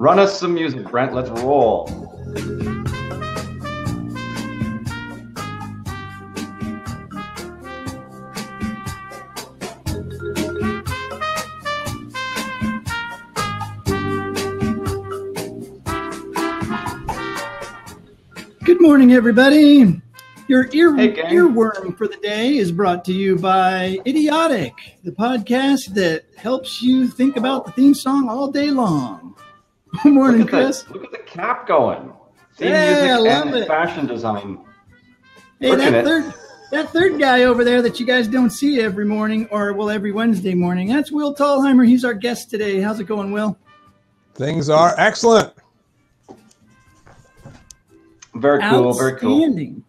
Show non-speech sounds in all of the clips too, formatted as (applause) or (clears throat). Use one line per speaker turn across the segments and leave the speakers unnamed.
Run us some music, Brent. Let's roll.
Good morning, everybody. Your ear
Hey,
earworm for the day is brought to you by Idiotic, the podcast that helps you think about the theme song all day long. (laughs) Good morning,
Look at,
Chris.
the, look at the cap going. Theme
Hey, I
music
love
and
it.
fashion design.
Hey,
working
that
it.
third that third guy over there that you guys don't see every morning, or well, every Wednesday morning, that's Will Thalheimer. He's our guest today. How's it going, Will?
Things are excellent.
Very cool. Very cool.
Outstanding.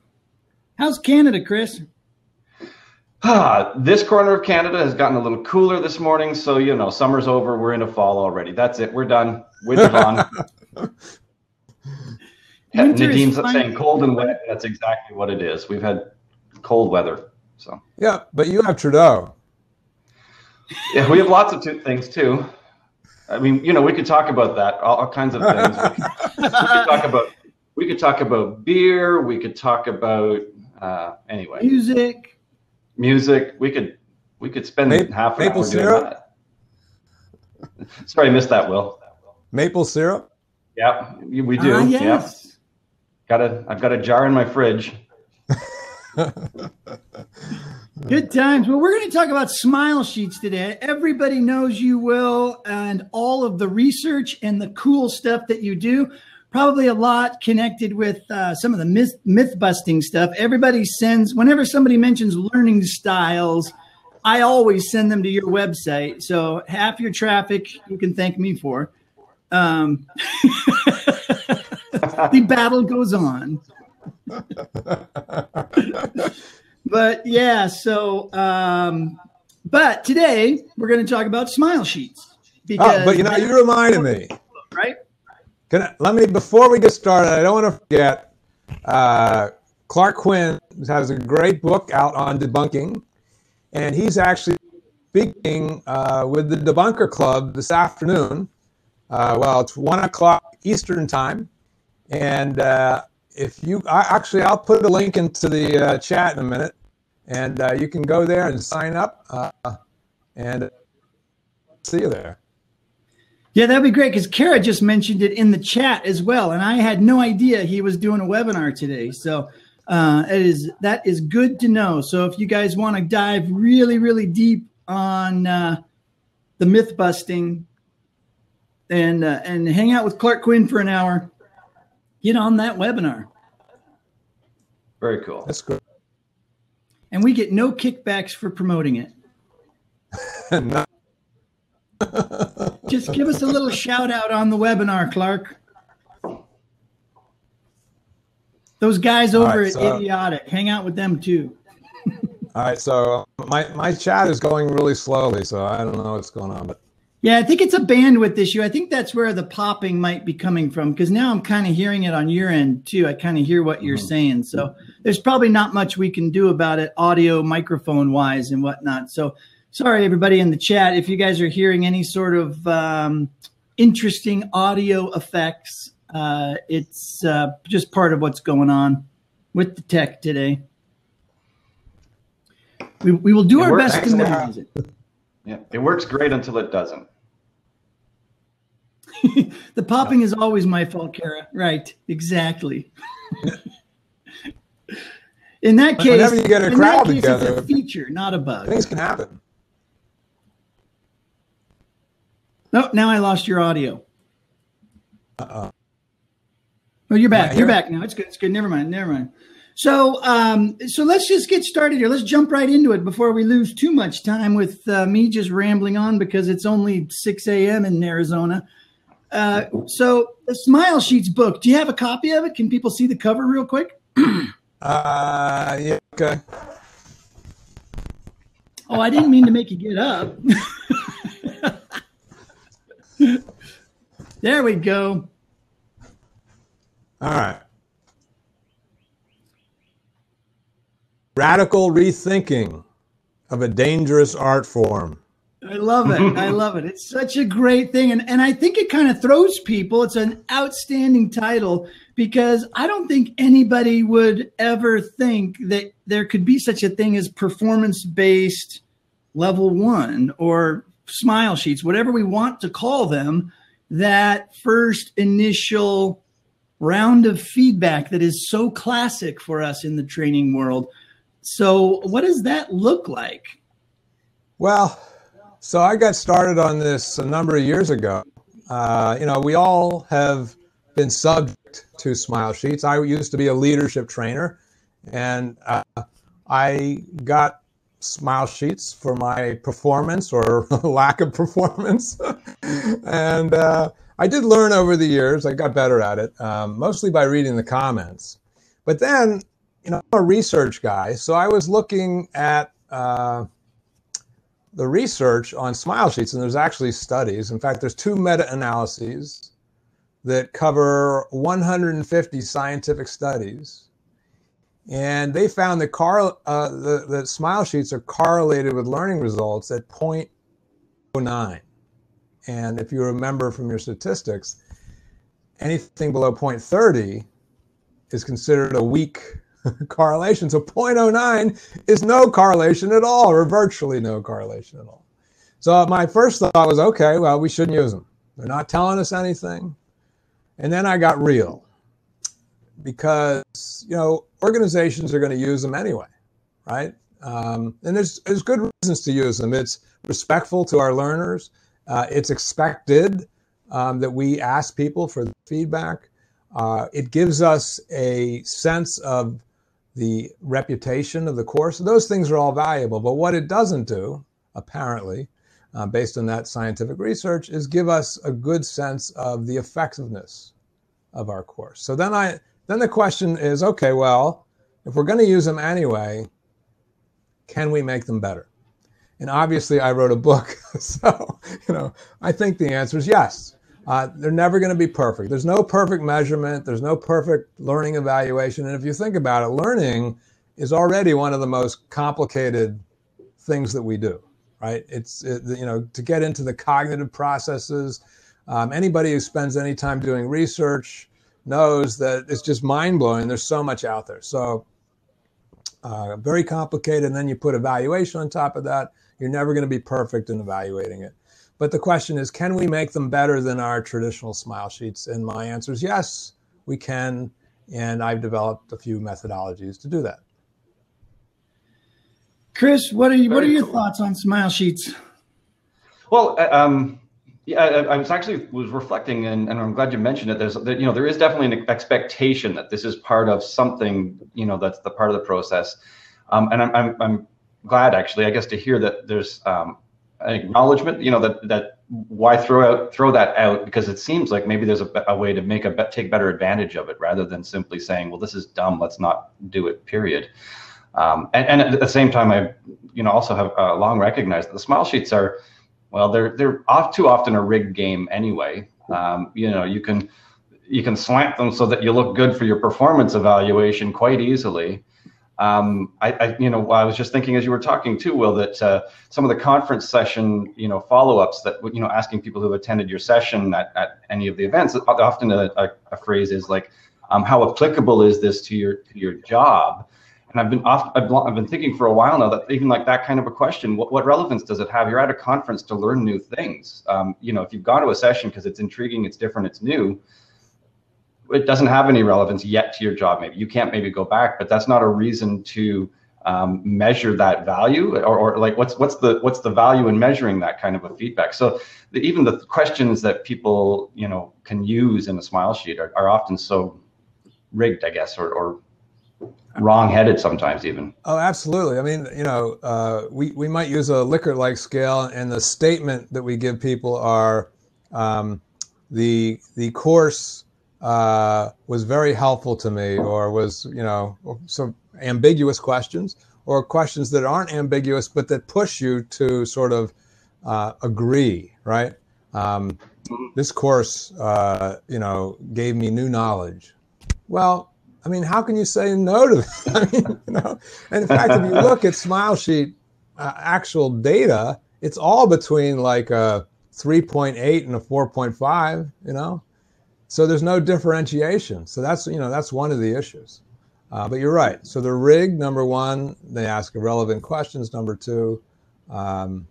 How's Canada, Chris?
Ah, this corner of Canada has gotten a little cooler this morning, so you know summer's over. We're into fall already. That's it. We're done. Winter's on. (laughs)
Winter
Nadine's saying cold and wet. That's exactly what it is. We've had cold weather. So
Yeah, but you have Trudeau.
yeah, we have lots of two things too. I mean, you know, we could talk about that. All, all kinds of things. we could talk about. We could talk about beer. We could talk about. Uh, anyway,
Music.
music. We could. We could spend
Ma-
half an
maple
hour doing
syrup?
that. Sorry, I missed that. Will.
Maple syrup.
Yeah, we do.
Ah,
Yeah,
yes.
got a. I've got a jar in my fridge. (laughs)
Good times. Well, we're going to talk about smile sheets today. Everybody knows you will, and all of the research and the cool stuff that you do. Probably a lot connected with uh, some of the myth, myth busting stuff. Everybody sends, whenever somebody mentions learning styles, I always send them to your website. So half your traffic you can thank me for. Um, (laughs) the battle goes on. (laughs) but yeah, so um, but today we're going to talk about smile sheets because
Oh, but you know, you reminded me.
right?
Can I, let me before we get started. I don't want to forget. Uh, Clark Quinn has a great book out on debunking, and he's actually speaking uh, with the Debunker Club this afternoon. Uh, well, it's one o'clock Eastern time, and uh, if you I, actually, I'll put a link into the uh, chat in a minute, and uh, you can go there and sign up, uh, and see you there.
Yeah, that'd be great because Kara just mentioned it in the chat as well, and I had no idea he was doing a webinar today. So uh, it is that is good to know. So if you guys want to dive really, really deep on uh, the myth busting and uh, and hang out with Clark Quinn for an hour, get on that webinar,
Very cool.
That's good.
and we get no kickbacks for promoting it. (laughs)
No-
Just give us a little shout out on the webinar, Clark. Those guys over
right,
at Idiotic, hang out with them too.
All right, so my my chat is going really slowly, so I don't know what's going on, but
Yeah, I think it's a bandwidth issue. I think that's where the popping might be coming from because now I'm kind of hearing it on your end too. I kind of hear what you're saying. So there's probably not much we can do about it audio, microphone wise, and whatnot. So sorry, everybody in the chat, if you guys are hearing any sort of um, interesting audio effects, uh, it's uh, just part of what's going on with the tech today. We, we will do
It
our best to minimize it.
Yeah, it works great until it doesn't. (laughs)
the popping is always my fault, Kara. Right, exactly. (laughs) in that case,
Whenever you get a crowd
case,
together-
it's a feature, not a bug.
things can happen.
No, now I lost your audio.
Uh-oh.
Oh, you're back. You're back now. It's good. It's good. Never mind. Never mind. So, um, so let's just get started here. Let's jump right into it before we lose too much time with uh, me just rambling on because it's only 6 a.m. in Arizona. Uh, so, the Smile Sheets book. Do you have a copy of it? Can people see the cover real quick? (clears throat)
Uh, yeah, okay.
Oh, I didn't mean to make you get up. (laughs) there we go.
All right. Radical rethinking of a dangerous art form
I love it. I (laughs) love it. It's such a great thing. And, and I think it kind of throws people. It's an outstanding title because I don't think anybody would ever think that there could be such a thing as performance based level one or smile sheets, whatever we want to call them. That first initial round of feedback that is so classic for us in the training world. So, what does that look like?
Well, so I got started on this a number of years ago. Uh, you know, we all have been subject to smile sheets. I used to be a leadership trainer, and uh, I got smile sheets for my performance or (laughs) lack of performance. (laughs) and uh, I did learn over the years. I got better at it, um, mostly by reading the comments. But then, you know, I'm a research guy, so I was looking at uh, the research on smile sheets, and there's actually studies. In fact, there's two meta-analyses that cover 150 scientific studies, and they found that car uh, the, the smile sheets are correlated with learning results at 0.09. And if you remember from your statistics, anything below 0.30 is considered a weak (laughs) correlation. So 0.09 is no correlation at all, or virtually no correlation at all. So my first thought was, okay, well, we shouldn't use them. They're not telling us anything. And then I got real because, you know, organizations are going to use them anyway, right? Um, and there's, there's good reasons to use them. It's respectful to our learners. Uh, it's expected um, that we ask people for feedback. Uh, it gives us a sense of the reputation of the course. Those things are all valuable. But what it doesn't do, apparently, uh, based on that scientific research, is give us a good sense of the effectiveness of our course. So then I then the question is, okay, well, if we're going to use them anyway, can we make them better? And obviously, I wrote a book. (laughs) so, you know, I think the answer is yes. Uh, they're never going to be perfect. There's no perfect measurement, there's no perfect learning evaluation. And if you think about it, learning is already one of the most complicated things that we do, right? It's, it, you know, to get into the cognitive processes. Um, anybody who spends any time doing research knows that it's just mind blowing. There's so much out there. So, uh, very complicated. And then you put evaluation on top of that. You're never going to be perfect in evaluating it. But the question is, can we make them better than our traditional smile sheets? And my answer is yes, we can. And I've developed a few methodologies to do that.
Chris, what are you, what are your cool. thoughts on smile sheets?
Well, uh, um, yeah, I, I, was actually was reflecting, and, and I'm glad you mentioned it. There's, you know, there is definitely an expectation that this is part of something, you know, that's the part of the process. Um, and I'm, I'm, I'm glad actually, I guess, to hear that there's um, an acknowledgement, you know, that that why throw out throw that out because it seems like maybe there's a, a way to make a take better advantage of it rather than simply saying, well, this is dumb, let's not do it. Period. Um, and, and, at the same time, I, you know, also have uh, long recognized that the smile sheets are, well, they're they're off too often a rigged game anyway. Um, you know, you can you can slant them so that you look good for your performance evaluation quite easily. Um, I, I, you know, I was just thinking as you were talking too, Will, that uh, some of the conference session, you know, follow-ups that, you know, asking people who attended your session at, at any of the events, often a, a, a phrase is like, um, how applicable is this to your to your job? And I've been off, I've, I've been thinking for a while now that even like that kind of a question, what, what relevance does it have? You're at a conference to learn new things. Um, you know, if you've gone to a session because it's intriguing, it's different, it's new, it doesn't have any relevance yet to your job. Maybe you can't maybe go back, but that's not a reason to um, measure that value or, or, like what's what's the what's the value in measuring that kind of a feedback. So the, even the questions that people you know can use in a smile sheet are, are often so rigged, I guess, or, or wrong-headed sometimes even.
Oh, absolutely. I mean, you know, uh, we we might use a Likert-like scale, and the statement that we give people are um, the the course uh, was very helpful to me, or was you know some ambiguous questions, or questions that aren't ambiguous but that push you to sort of uh, agree, right? Um, this course, uh, you know, gave me new knowledge. Well, I mean, how can you say no to that? (laughs) I mean, you know, and in fact, if you look at SmileSheet uh, actual data, it's all between like a 3.8 and a 4.5, you know? So there's no differentiation. So that's, you know, that's one of the issues. Uh, but you're right. So the rig, number one, they ask irrelevant questions. Number two, um,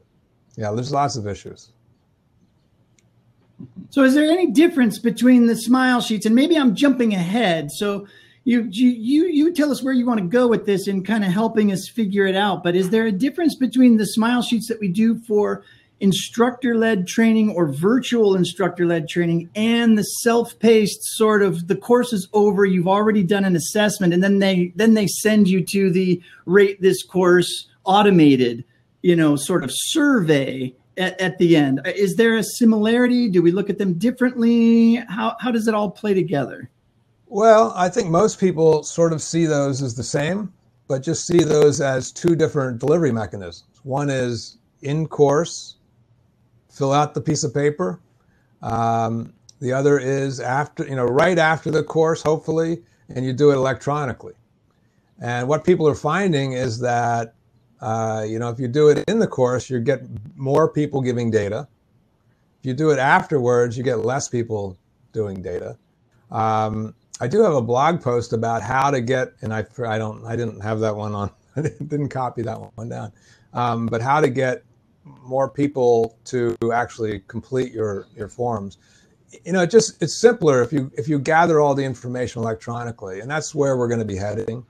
yeah, there's lots of issues.
So is there any difference between the smile sheets? And maybe I'm jumping ahead. So you you you tell us where you want to go with this and kind of helping us figure it out. But is there a difference between the smile sheets that we do for instructor led training or virtual instructor led training and the self paced sort of the course is over you've already done an assessment and then they then they send you to the rate this course automated you know sort of survey at, at the end. Is there a similarity? Do we look at them differently? How how does it all play together?
Well i think most people sort of see those as the same but just see those as two different delivery mechanisms. One is in course fill out the piece of paper. Um, the other is after, you know, right after the course, hopefully, and you do it electronically. And what people are finding is that, uh, you know, if you do it in the course, you get more people giving data. If you do it afterwards, you get less people doing data. Um, I do have a blog post about how to get, and I, I don't, I didn't have that one on, (laughs) I didn't copy that one down, um, but how to get more people to actually complete your your forms. You know it just it's simpler if you if you gather all the information electronically and that's where we're going to be heading.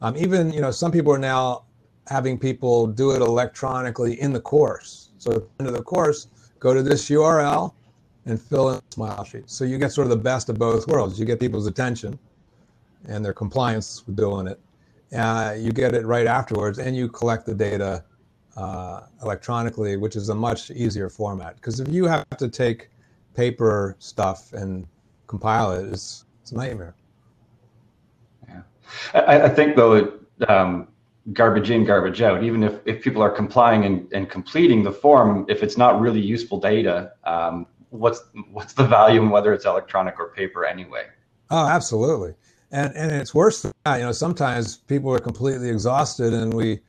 Um, even you know some people are now having people do it electronically in the course. So at the end of the course go to this url and fill in smile sheet. So you get sort of the best of both worlds. You get people's attention and their compliance with doing it. Uh, you get it right afterwards and you collect the data uh, electronically, which is a much easier format. Because if you have to take paper stuff and compile it, it's, it's a nightmare.
Yeah, I, I think though, um, garbage in, garbage out. Even if, if people are complying and, and completing the form, if it's not really useful data, um, what's what's the value in whether it's electronic or paper anyway?
Oh, absolutely. And and it's worse than that. You know, sometimes people are completely exhausted, and we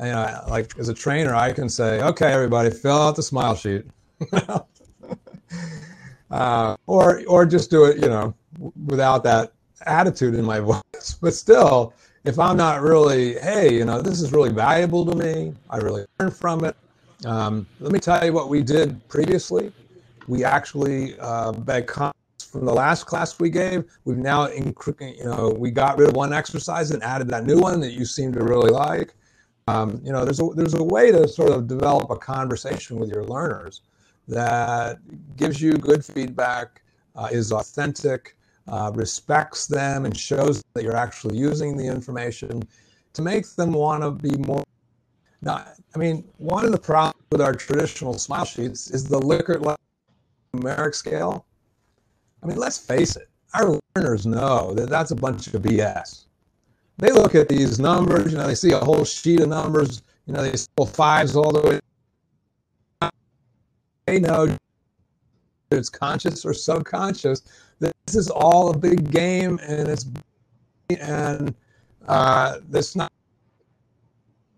you know, like as a trainer, I can say, okay, everybody, fill out the smile sheet, (laughs) uh, or or just do it, you know, without that attitude in my (laughs) voice. But still, if I'm not really, hey, you know, this is really valuable to me, I really learned from it. Um, let me tell you what we did previously. We actually, uh, from the last class we gave, we've now, you know, we got rid of one exercise and added that new one that you seem to really like. Um, you know, there's a, there's a way to sort of develop a conversation with your learners that gives you good feedback, uh, is authentic, uh, respects them, and shows that you're actually using the information to make them want to be more. Now, I mean, one of the problems with our traditional smile sheets is the Likert numeric scale. I mean, let's face it, our learners know that that's a bunch of BS they look at these numbers, you know, they see a whole sheet of numbers, you know, they pull fives all the way. They know it's conscious or subconscious. This is all a big game, and it's and uh, this not.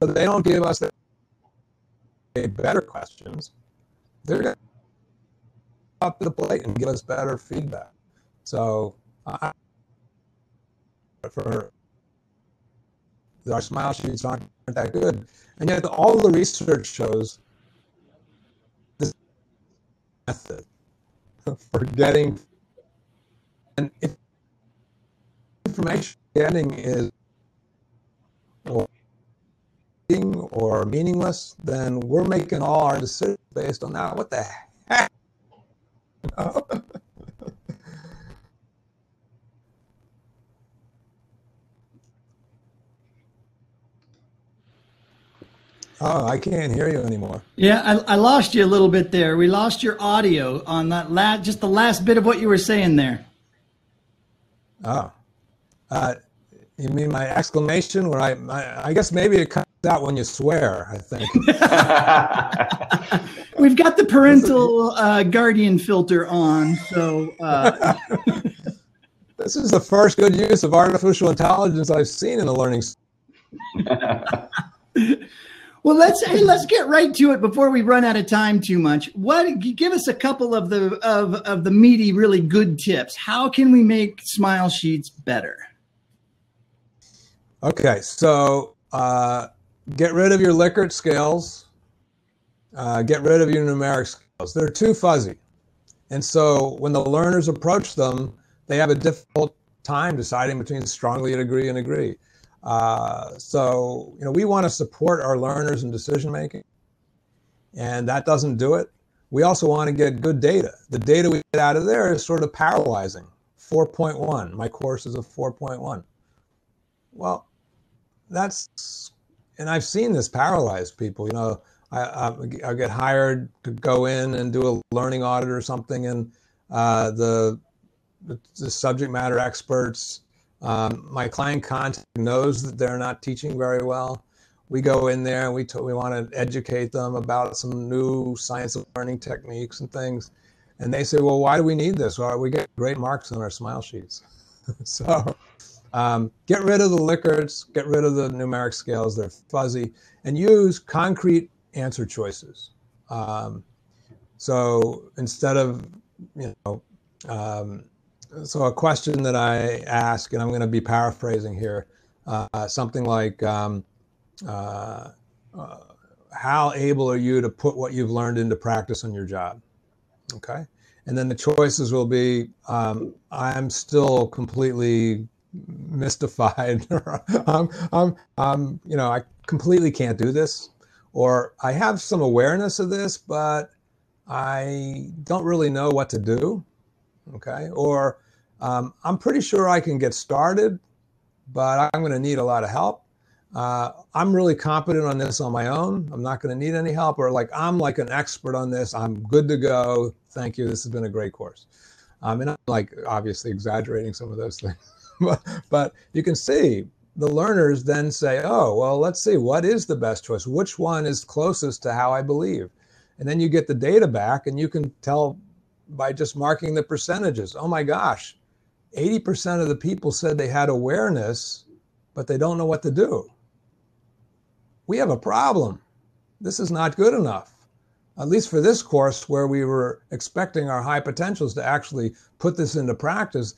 They don't give us better questions. They're going to up to the plate and give us better feedback. So, uh, for our smile sheets aren't that good. And yet all the research shows this method for getting and information getting is or meaningless, then we're making all our decisions based on that. What the heck? (laughs) Oh, I can't hear you anymore.
Yeah, I, I, lost you a little bit there. We lost your audio on that last, just the last bit of what you were saying there.
Oh, uh, you mean my exclamation? Where I, my, I guess maybe it comes out when you swear. I think (laughs) (laughs)
we've got the parental uh, guardian filter on, so. Uh... (laughs)
this is the first good use of artificial intelligence I've seen in the learning.
Well, let's hey, let's get right to it before we run out of time too much. What give us a couple of the of of the meaty, really good tips. How can we make smile sheets better?
Okay, so uh, get rid of your Likert scales. Uh, get rid of your numeric scales. They're too fuzzy, and so when the learners approach them, they have a difficult time deciding between strongly agree and agree. Uh, so, you know, we want to support our learners in decision making, and that doesn't do it. We also want to get good data. The data we get out of there is sort of paralyzing. 4.1. My course is a 4.1. Well, that's, and I've seen this paralyze people. You know, I, I, get hired to go in and do a learning audit or something, and uh, the, the subject matter experts um, my client contact knows that they're not teaching very well. We go in there and we t- we want to educate them about some new science of learning techniques and things, and they say, "Well, why do we need this? Well, we get great marks on our smile sheets." (laughs) so, um, get rid of the Likerts, get rid of the numeric scales; they're fuzzy, and use concrete answer choices. Um, so instead of you know um, so a question that I ask, and I'm going to be paraphrasing here, uh, something like, um, uh, uh, "How able are you to put what you've learned into practice on your job?" Okay, and then the choices will be, um, "I'm still completely mystified," (laughs) I'm, I'm, I'm, you know, I completely can't do this, or I have some awareness of this, but I don't really know what to do Okay. Or um, I'm pretty sure I can get started, but I'm going to need a lot of help. Uh, I'm really competent on this on my own. I'm not going to need any help. Or like, I'm like an expert on this. I'm good to go. Thank you. This has been a great course. Um, I'm like obviously exaggerating some of those things, (laughs) but, but you can see the learners then say, oh, well, let's see, what is the best choice? Which one is closest to how I believe? And then you get the data back and you can tell by just marking the percentages. Oh my gosh, 80% of the people said they had awareness, but they don't know what to do. We have a problem. This is not good enough. At least for this course, where we were expecting our high potentials to actually put this into practice,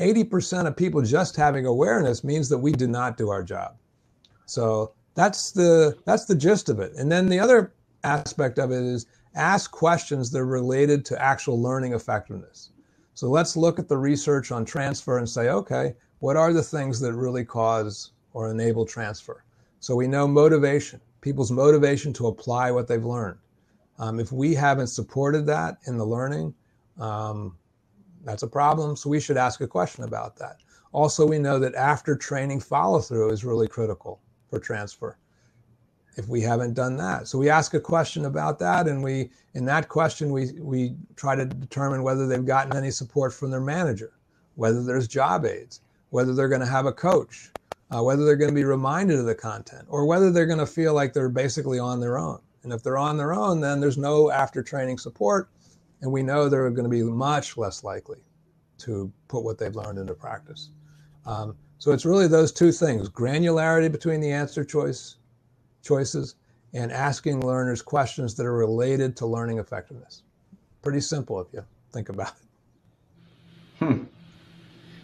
80% of people just having awareness means that we did not do our job. So that's the that's the gist of it. And then the other aspect of it is ask questions that are related to actual learning effectiveness. So let's look at the research on transfer and say, okay, what are the things that really cause or enable transfer? So we know motivation, people's motivation to apply what they've learned. Um, if we haven't supported that in the learning, um, that's a problem. So we should ask a question about that. Also, we know that after training follow through is really critical for transfer if we haven't done that. So we ask a question about that, and we in that question we we try to determine whether they've gotten any support from their manager, whether there's job aids, whether they're going to have a coach, uh, whether they're going to be reminded of the content, or whether they're going to feel like they're basically on their own. And if they're on their own, then there's no after training support, and we know they're going to be much less likely to put what they've learned into practice. Um, so it's really those two things: granularity between the answer choice choices and asking learners questions that are related to learning effectiveness. Pretty simple if you think about it.
Hmm.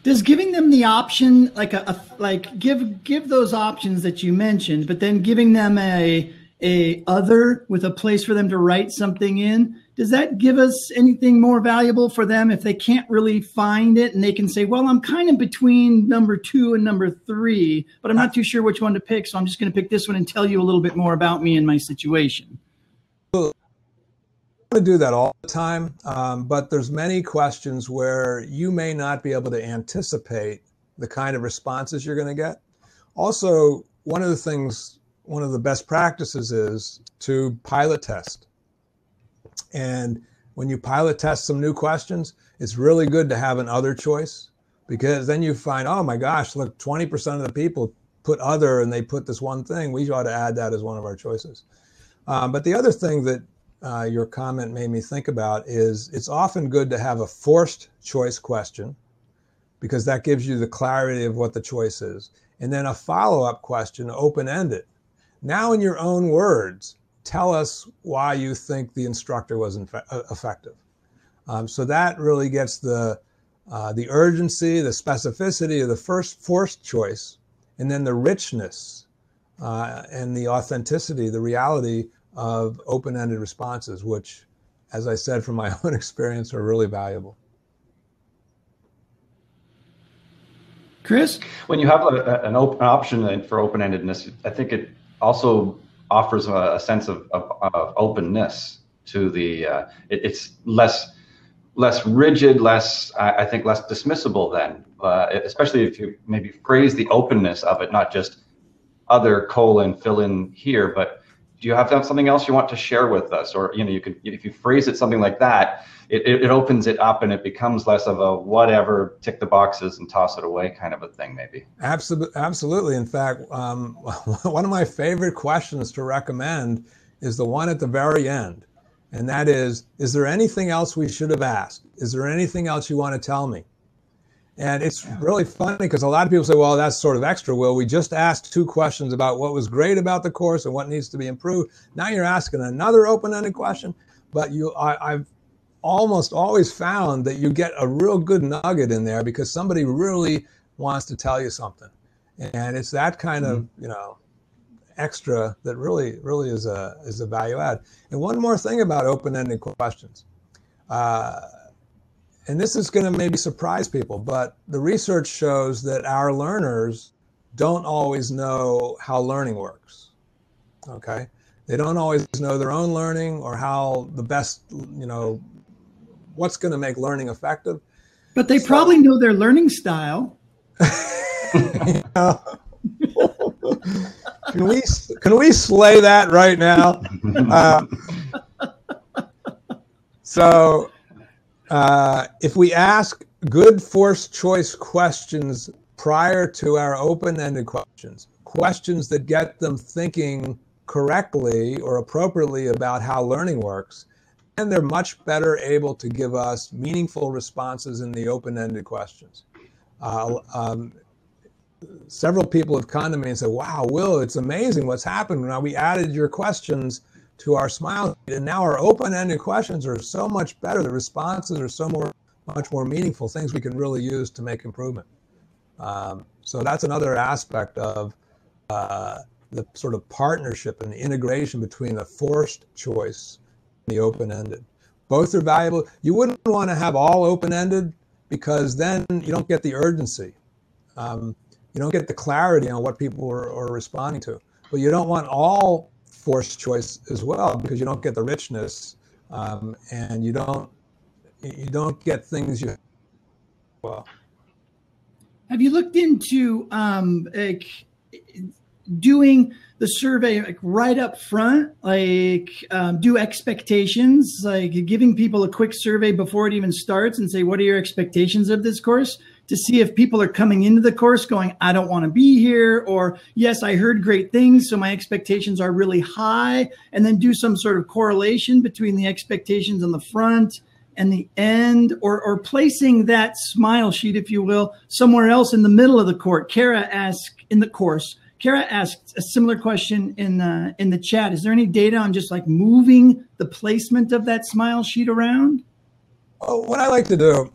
Does giving them the option, like a, a, like give give those options that you mentioned, but then giving them a a other with a place for them to write something in, does that give us anything more valuable for them if they can't really find it and they can say, well, I'm kind of between number two and number three, but I'm not too sure which one to pick. So I'm just going to pick this one and tell you a little bit more about me and my situation.
I do that all the time, um, but there's many questions where you may not be able to anticipate the kind of responses you're going to get. Also, one of the things, one of the best practices is to pilot test and when you pilot test some new questions, it's really good to have an other choice because then you find, oh my gosh, look, 20% of the people put other and they put this one thing. We ought to add that as one of our choices. Um, but the other thing that uh, your comment made me think about is it's often good to have a forced choice question because that gives you the clarity of what the choice is. And then a follow up question, open ended. Now, in your own words, tell us why you think the instructor was infe- uh, effective. Um, so that really gets the uh, the urgency, the specificity of the first forced choice, and then the richness uh, and the authenticity, the reality of open-ended responses, which, as I said from my (laughs) own experience, are really valuable.
Chris,
when you have a, an open option for open-endedness, I think it also offers a, a sense of, of, of, openness to the. Uh, it, it's less less rigid, less I, I think less dismissible then, uh, especially if you maybe phrase the openness of it, not just other colon fill in here, but do you have something else you want to share with us? Or you know you could if you phrase it something like that it, it, it, opens it up and it becomes less of a whatever tick the boxes and toss it away kind of a thing maybe.
Absolutely absolutely. In fact um, (laughs) one of my favorite questions to recommend is the one at the very end. And that is is there anything else we should have asked? Is there anything else you want to tell me and it's really funny because a lot of people say, well, that's sort of extra. Well, we just asked two questions about what was great about the course and what needs to be improved. Now you're asking another open ended question. But you, I, I've almost always found that you get a real good nugget in there because somebody really wants to tell you something. And it's that kind mm-hmm. of, you know, extra that really, really is a, is a value add. And one more thing about open ended questions. Uh, and this is going to maybe surprise people, but the research shows that our learners don't always know how learning works. Okay? They don't always know their own learning or how the best, you know, what's going to make learning effective.
But they so, probably know their learning style. (laughs)
can we can we slay that right now? Uh, (laughs) so uh, if we ask good forced choice questions prior to our open ended questions, questions that get them thinking correctly or appropriately about how learning works, and they're much better able to give us meaningful responses in the open ended questions. Uh, um, several people have come to me and said, Wow, Will, it's amazing what's happened. Now we added your questions to our smile. And now our open-ended questions are so much better. The responses are so more, much more meaningful. Things we can really use to make improvement. Um, so that's another aspect of uh, the sort of partnership and integration between the forced choice and the open-ended. Both are valuable. You wouldn't want to have all open-ended because then you don't get the urgency. Um, you don't get the clarity on what people are, are responding to. But you don't want all forced choice as well because you don't get the richness um, and you don't you don't get things you well.
Have you looked into um, like doing the survey like right up front? Like um, do expectations like giving people a quick survey before it even starts and say what are your expectations of this course to see if people are coming into the course going, I don't want to be here, or yes, I heard great things, so my expectations are really high, and then do some sort of correlation between the expectations on the front and the end, or, or placing that smile sheet, if you will, somewhere else in the middle of the court. Kara asked in the course, Kara asked a similar question in the, in the chat. Is there any data on just like moving the placement of that smile sheet around?
Well, what I like to do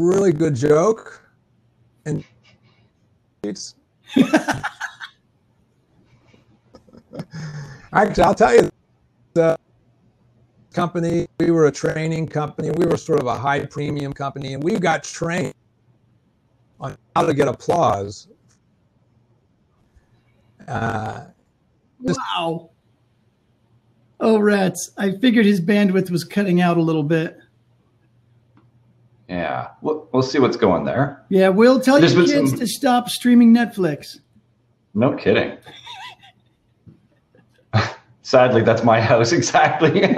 really good joke. And it's (laughs) actually i'll tell you the company we were a training company. We were sort of a high premium company and we got trained on how to get applause.
Uh, wow. Oh rats. I figured his bandwidth was cutting out a little bit
yeah, we'll, we'll see what's going there.
Yeah, we'll tell There's your kids some... to stop streaming Netflix.
No kidding. (laughs) Sadly, that's my house (laughs) exactly. (laughs)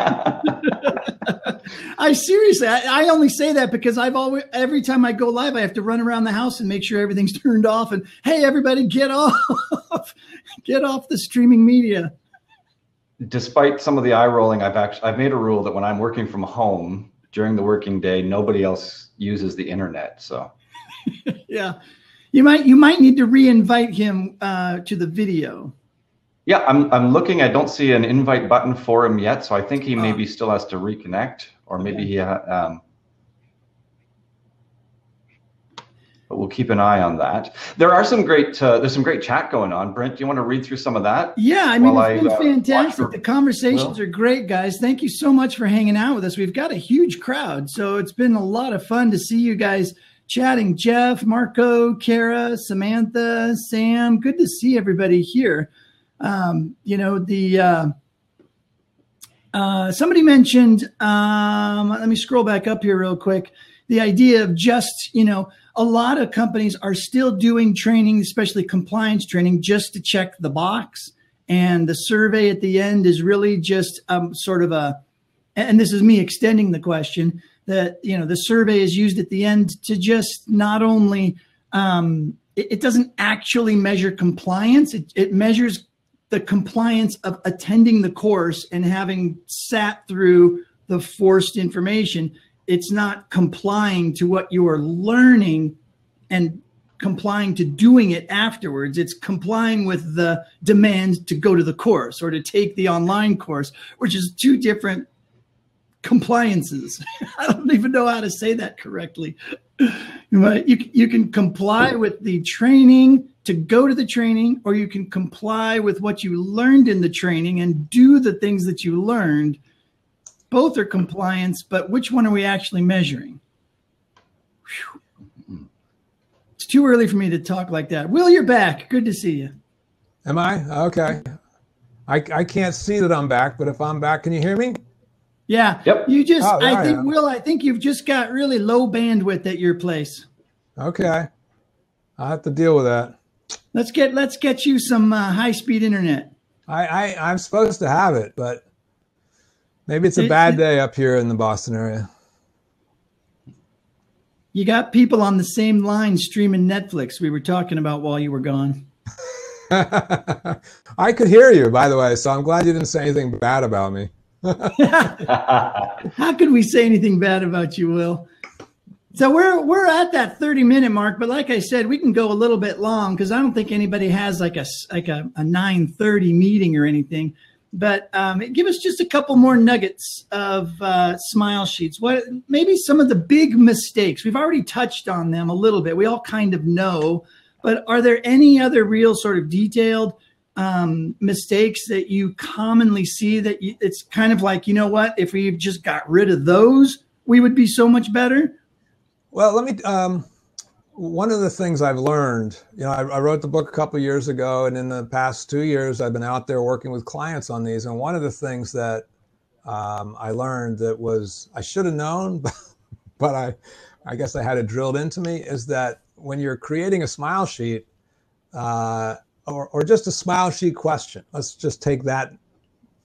I seriously, I, I, only say that because I've always every time I go live, I have to run around the house and make sure everything's turned off. And hey, everybody, get off, get off the streaming media.
Despite some of the eye rolling, I've actually I've made a rule that when I'm working from home, during the working day, nobody else uses the internet. So, (laughs)
yeah, You might you might need to re-invite him uh, to the video.
Yeah, I'm I'm looking. I don't see an invite button for him yet, so I think he
Oh.
maybe still has to reconnect, or maybe he. ha- Um, but we'll keep an eye on that. There are some great. Uh, there's some great chat going on. Brent, do you want to read through some of that?
Yeah, I mean, it's
I,
been
uh, watch
fantastic.
for-
The conversations
Will?
are great, guys. Thank you so much for hanging out with us. We've got a huge crowd, so it's been a lot of fun to see you guys chatting. Jeff, Marco, Kara, Samantha, Sam. Good to see everybody here. Um, you know, the uh, uh, somebody mentioned. Um, let me scroll back up here real quick. The idea of just you know a lot of companies are still doing training, especially compliance training, just to check the box. And the survey at the end is really just um, sort of a, and this is me extending the question that, you know, the survey is used at the end to just not only, um, it, it doesn't actually measure compliance, it, it measures the compliance of attending the course and having sat through the forced information. It's not complying to what you are learning and complying to doing it afterwards. It's complying with the demand to go to the course or to take the online course, which is two different compliances. (laughs) I don't even know how to say that correctly. But you, you can comply with the training to go to the training, or you can comply with what you learned in the training and do the things that you learned. Both are compliance, but which one are we actually measuring? Whew. It's too early for me to talk like that. Will, you're back. Good to see you.
Am I? Okay. I, I can't see that I'm back, but if I'm back, can you hear me?
Yeah.
Yep.
You just,
Oh,
I
I
think,
am.
Will, I think you've just got really low bandwidth at your place.
Okay. I'll have to deal with that.
Let's get, let's get you some uh, high speed internet.
I, I, I'm supposed to have it, but maybe it's a bad day up here in the Boston area.
You got people on the same line streaming Netflix we were talking about while you were gone. (laughs)
I could hear you, by the way, so I'm glad you didn't say anything bad about me. (laughs)
How could we say anything bad about you, Will? So we're we're at that 30 minute mark, but like I said, we can go a little bit long because I don't think anybody has like a like a, a 9:30 meeting or anything. But um, give us just a couple more nuggets of uh, smile sheets. What maybe some of the big mistakes we've already touched on them a little bit. We all kind of know, but are there any other real sort of detailed um, mistakes that you commonly see that you, it's kind of like you know what if we just got rid of those we would be so much better
Well, let me. Um, one of the things I've learned, you know, I, I wrote the book a couple years ago, and in the past two years, I've been out there working with clients on these. And one of the things that um, I learned that was I should have known, (laughs) but I, I guess I had it drilled into me is that when you're creating a smile sheet, uh, or or just a smile sheet question, let's just take that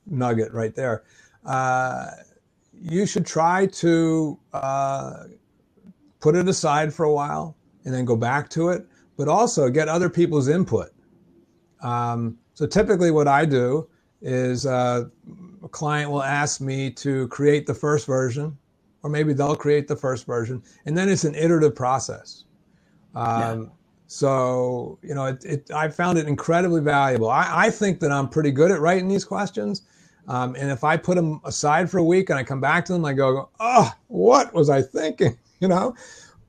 nugget right there. Uh, you should try to uh, put it aside for a while and then go back to it, but also get other people's input. Um, so typically, what I do is uh, a client will ask me to create the first version, or maybe they'll create the first version, and then it's an iterative process. Um, So you know, it, it, I found it incredibly valuable. I, I think that I'm pretty good at writing these questions. Um, and if I put them aside for a week and I come back to them, I go, oh, what was I thinking? (laughs) You know,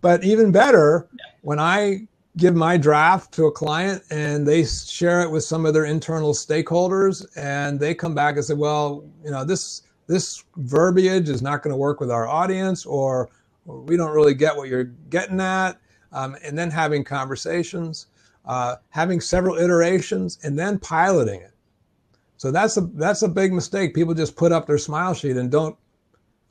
but even better, when I give my draft to a client and they share it with some of their internal stakeholders and they come back and say, well, you know, this this verbiage is not going to work with our audience or, we don't really get what you're getting at. Um, and then having conversations, uh, having several iterations, and then piloting it. So that's a that's a big mistake. People just put up their smile sheet and don't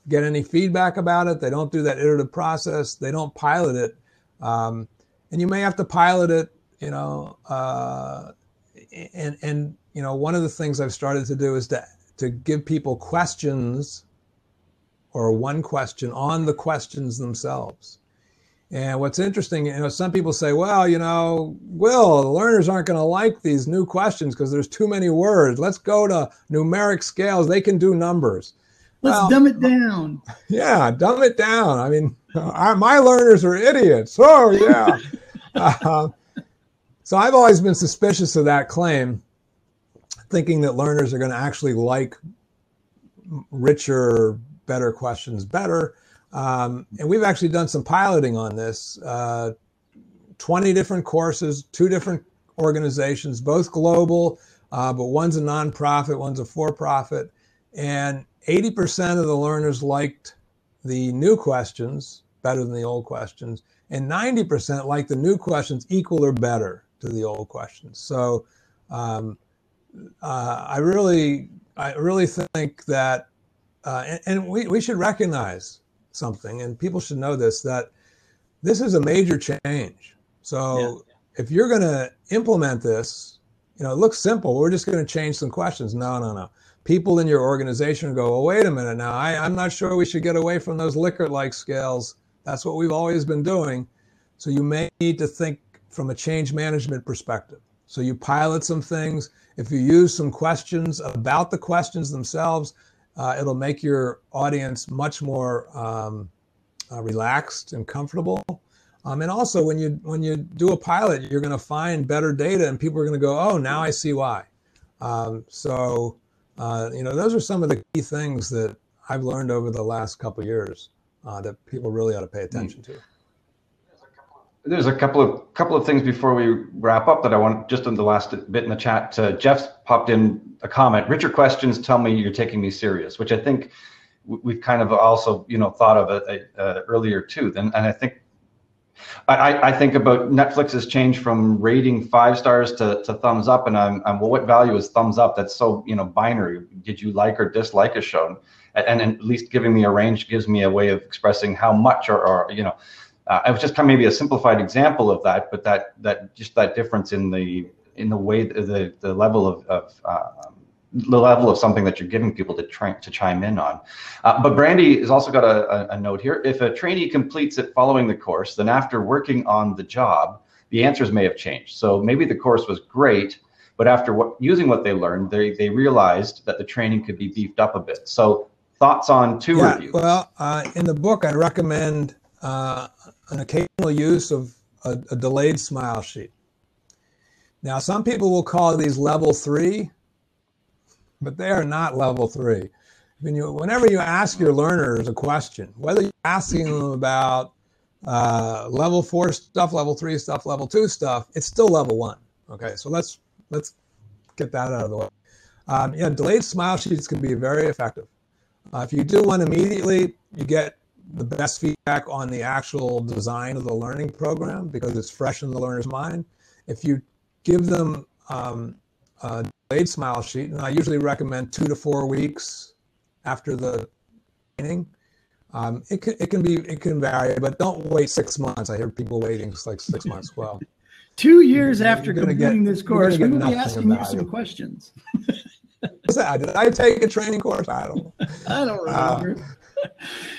get any feedback about it. They don't do that iterative process. They don't pilot it, um, and you may have to pilot it. You know, uh, and and you know one of the things I've started to do is to to give people questions or one question on the questions themselves. And what's interesting, you know, some people say, well, you know, Will, the learners aren't going to like these new questions because there's too many words. Let's go to numeric scales. They can do numbers.
Let's
Well-
dumb it down (laughs)
Yeah, dumb it down. I mean, our, my learners are idiots. Oh, yeah. (laughs) uh, So I've always been suspicious of that claim, thinking that learners are going to actually like richer, better questions better. Um, and we've actually done some piloting on this. Uh, 20 different courses, two different organizations, both global, uh, but one's a nonprofit, one's a for profit. And 80% of the learners liked the new questions better than the old questions. And 90% liked the new questions equal or better to the old questions. So um, uh, I really, I really think that, uh, and, and we, we should recognize something, and people should know this, that this is a major change. So yeah. if you're going to implement this, you know, it looks simple. We're just going to change some questions. No, no, no. People in your organization go, well, wait a minute now. I, I'm not sure we should get away from those Likert-like scales. That's what we've always been doing. So you may need to think from a change management perspective. So you pilot some things. If you use some questions about the questions themselves, uh, it'll make your audience much more um, uh, relaxed and comfortable. Um, and also, when you when you do a pilot, you're going to find better data, and people are going to go, "Oh, now I see why." Um, so, uh, you know, those are some of the key things that I've learned over the last couple years uh, that people really ought to pay attention to.
There's a couple of couple of things before we wrap up that I want just in the last bit in the chat. Uh, Jeff's popped in a comment. Richard questions tell me you're taking me serious, which I think we've kind of also you know thought of it uh, earlier too. And, and I think I, I think about Netflix's change from rating five stars to, to thumbs up, and I'm, I'm well, what value is thumbs up? That's so you know binary. Did you like or dislike a show? And, and at least giving me a range gives me a way of expressing how much or, or you know. Uh, it was just kind of maybe a simplified example of that, but that that just that difference in the in the way the the level of, of uh, the level of something that you're giving people to try to chime in on. Uh, but Brandy has also got a, a, note here. If a trainee completes it following the course, then after working on the job, the answers may have changed. So maybe the course was great, but after what, using what they learned, they, they realized that the training could be beefed up a bit. So thoughts on two yeah, reviews?
Well, uh, in the book, I recommend uh, an occasional use of a, a delayed smile sheet. Now, some people will call these level three but they are not level three. You, whenever you ask your learners a question, whether you're asking them about uh, level four stuff, level three stuff, level two stuff, it's still level one. Okay, so let's let's get that out of the way. Um, yeah, delayed smile sheets can be very effective. Uh, if you do one immediately, you get the best feedback on the actual design of the learning program because it's fresh in the learner's mind. If you give them um, uh, delayed smile sheet, and I usually recommend two to four weeks after the training. Um, it can it can be it can vary, but don't wait six months. I hear people waiting like six months. Well, (laughs)
two years you're, after you're completing get, this course, we will be asking you some questions. (laughs)
What's that? Did I take a training course? I don't. (laughs)
I don't remember. Uh,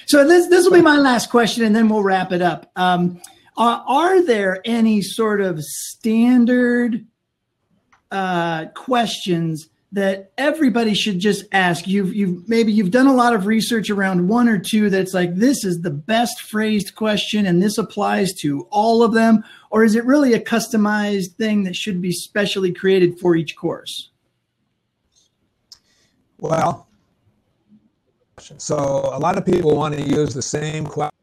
so this this will be my last question, and then we'll wrap it up. Um, are, are there any sort of standard uh, questions that everybody should just ask. You've you've maybe you've done a lot of research around one or two that's like this is the best phrased question and this applies to all of them, or is it really a customized thing that should be specially created for each course?
Well, so a lot of people want to use the same question.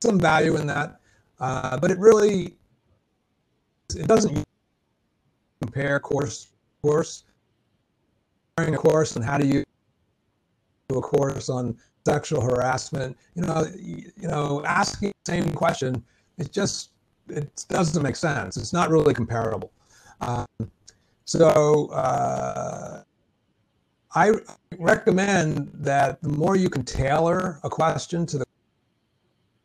Some value in that, uh, but it really it doesn't compare course course a course on how to use a course on sexual harassment. You know, you know, asking the same question, it just it doesn't make sense. It's not really comparable. Um, so uh, I recommend that the more you can tailor a question to the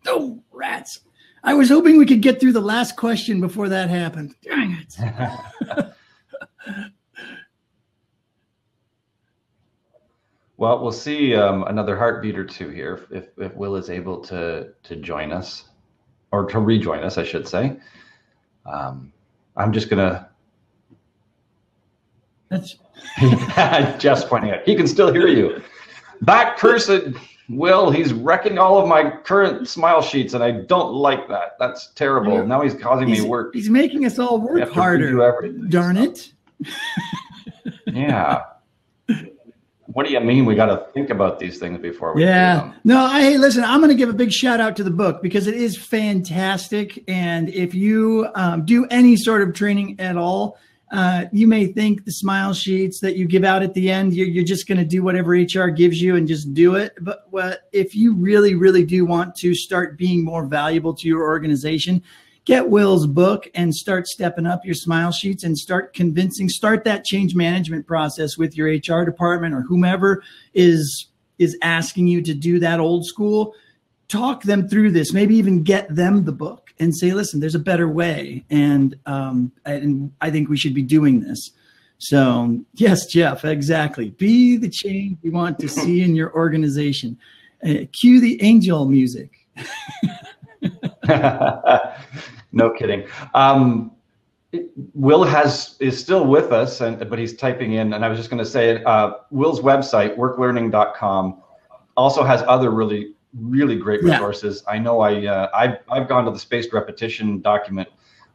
oh rats I was hoping we could get through the last question before that happened. Dang it. (laughs)
well, we'll see um, another heartbeat or two here if, if Will is able to to join us or to rejoin us, I should say. Um, I'm just gonna.
That's (laughs)
just pointing out. He can still hear you. Back person. Will, he's wrecking all of my current smile sheets, and I don't like that. That's terrible.
Yeah.
Now he's causing
He's,
me work.
he's making us all work
have to redo
harder. Darn it. (laughs)
Yeah. what do you mean we got to think about these things before we do
Yeah. No, I hey, listen, I'm going to give a big shout out to the book because it is fantastic. And if you um, do any sort of training at all, uh, you may think the smile sheets that you give out at the end, you're, you're just going to do whatever HR gives you and just do it. But what, if you really, really do want to start being more valuable to your organization, get Will's book and start stepping up your smile sheets and start convincing, start that change management process with your HR department or whomever is is asking you to do that old school. Talk them through this, maybe even get them the book and say, listen, there's a better way. And um, and I think we should be doing this. So yes, Jeff, exactly. Be the change you want to see in your organization. Uh, cue the angel music. (laughs)
no kidding. Um, Will has is still with us, and but he's typing in. And I was just going to say, uh, Will's website, worklearning.com, also has other really really great
Yeah.
resources. I know I uh, I've I've gone to the spaced repetition document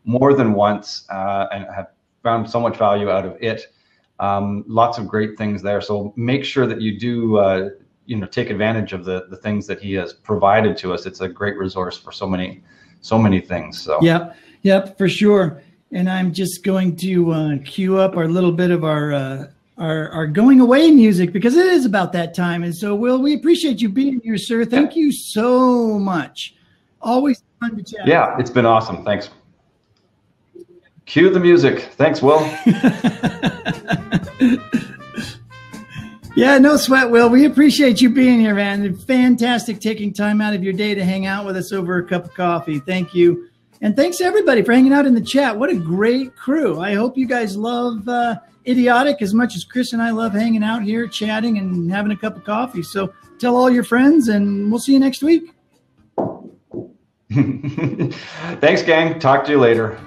more than once uh, and have found so much value out of it. Um, lots of great things there. So make sure that you do. Uh, you know, take advantage of the the things that he has provided to us. It's a great resource for so many, so many things. So
Yep, yep, for sure. And I'm just going to uh, cue up our little bit of our, uh, our our going away music because it is about that time. And so, Will, we appreciate you being here, sir. Thank you so much. Always fun to chat.
yeah, it's been awesome. Thanks. Cue the music. Thanks, Will. (laughs)
Yeah, no sweat, Will. We appreciate you being here, man. Fantastic taking time out of your day to hang out with us over a cup of coffee. Thank you. And thanks everybody for hanging out in the chat. What a great crew. I hope you guys love uh, Idiotic as much as Chris and I love hanging out here, chatting and having a cup of coffee. So tell all your friends, and we'll see you next week. (laughs)
Thanks, gang. Talk to you later.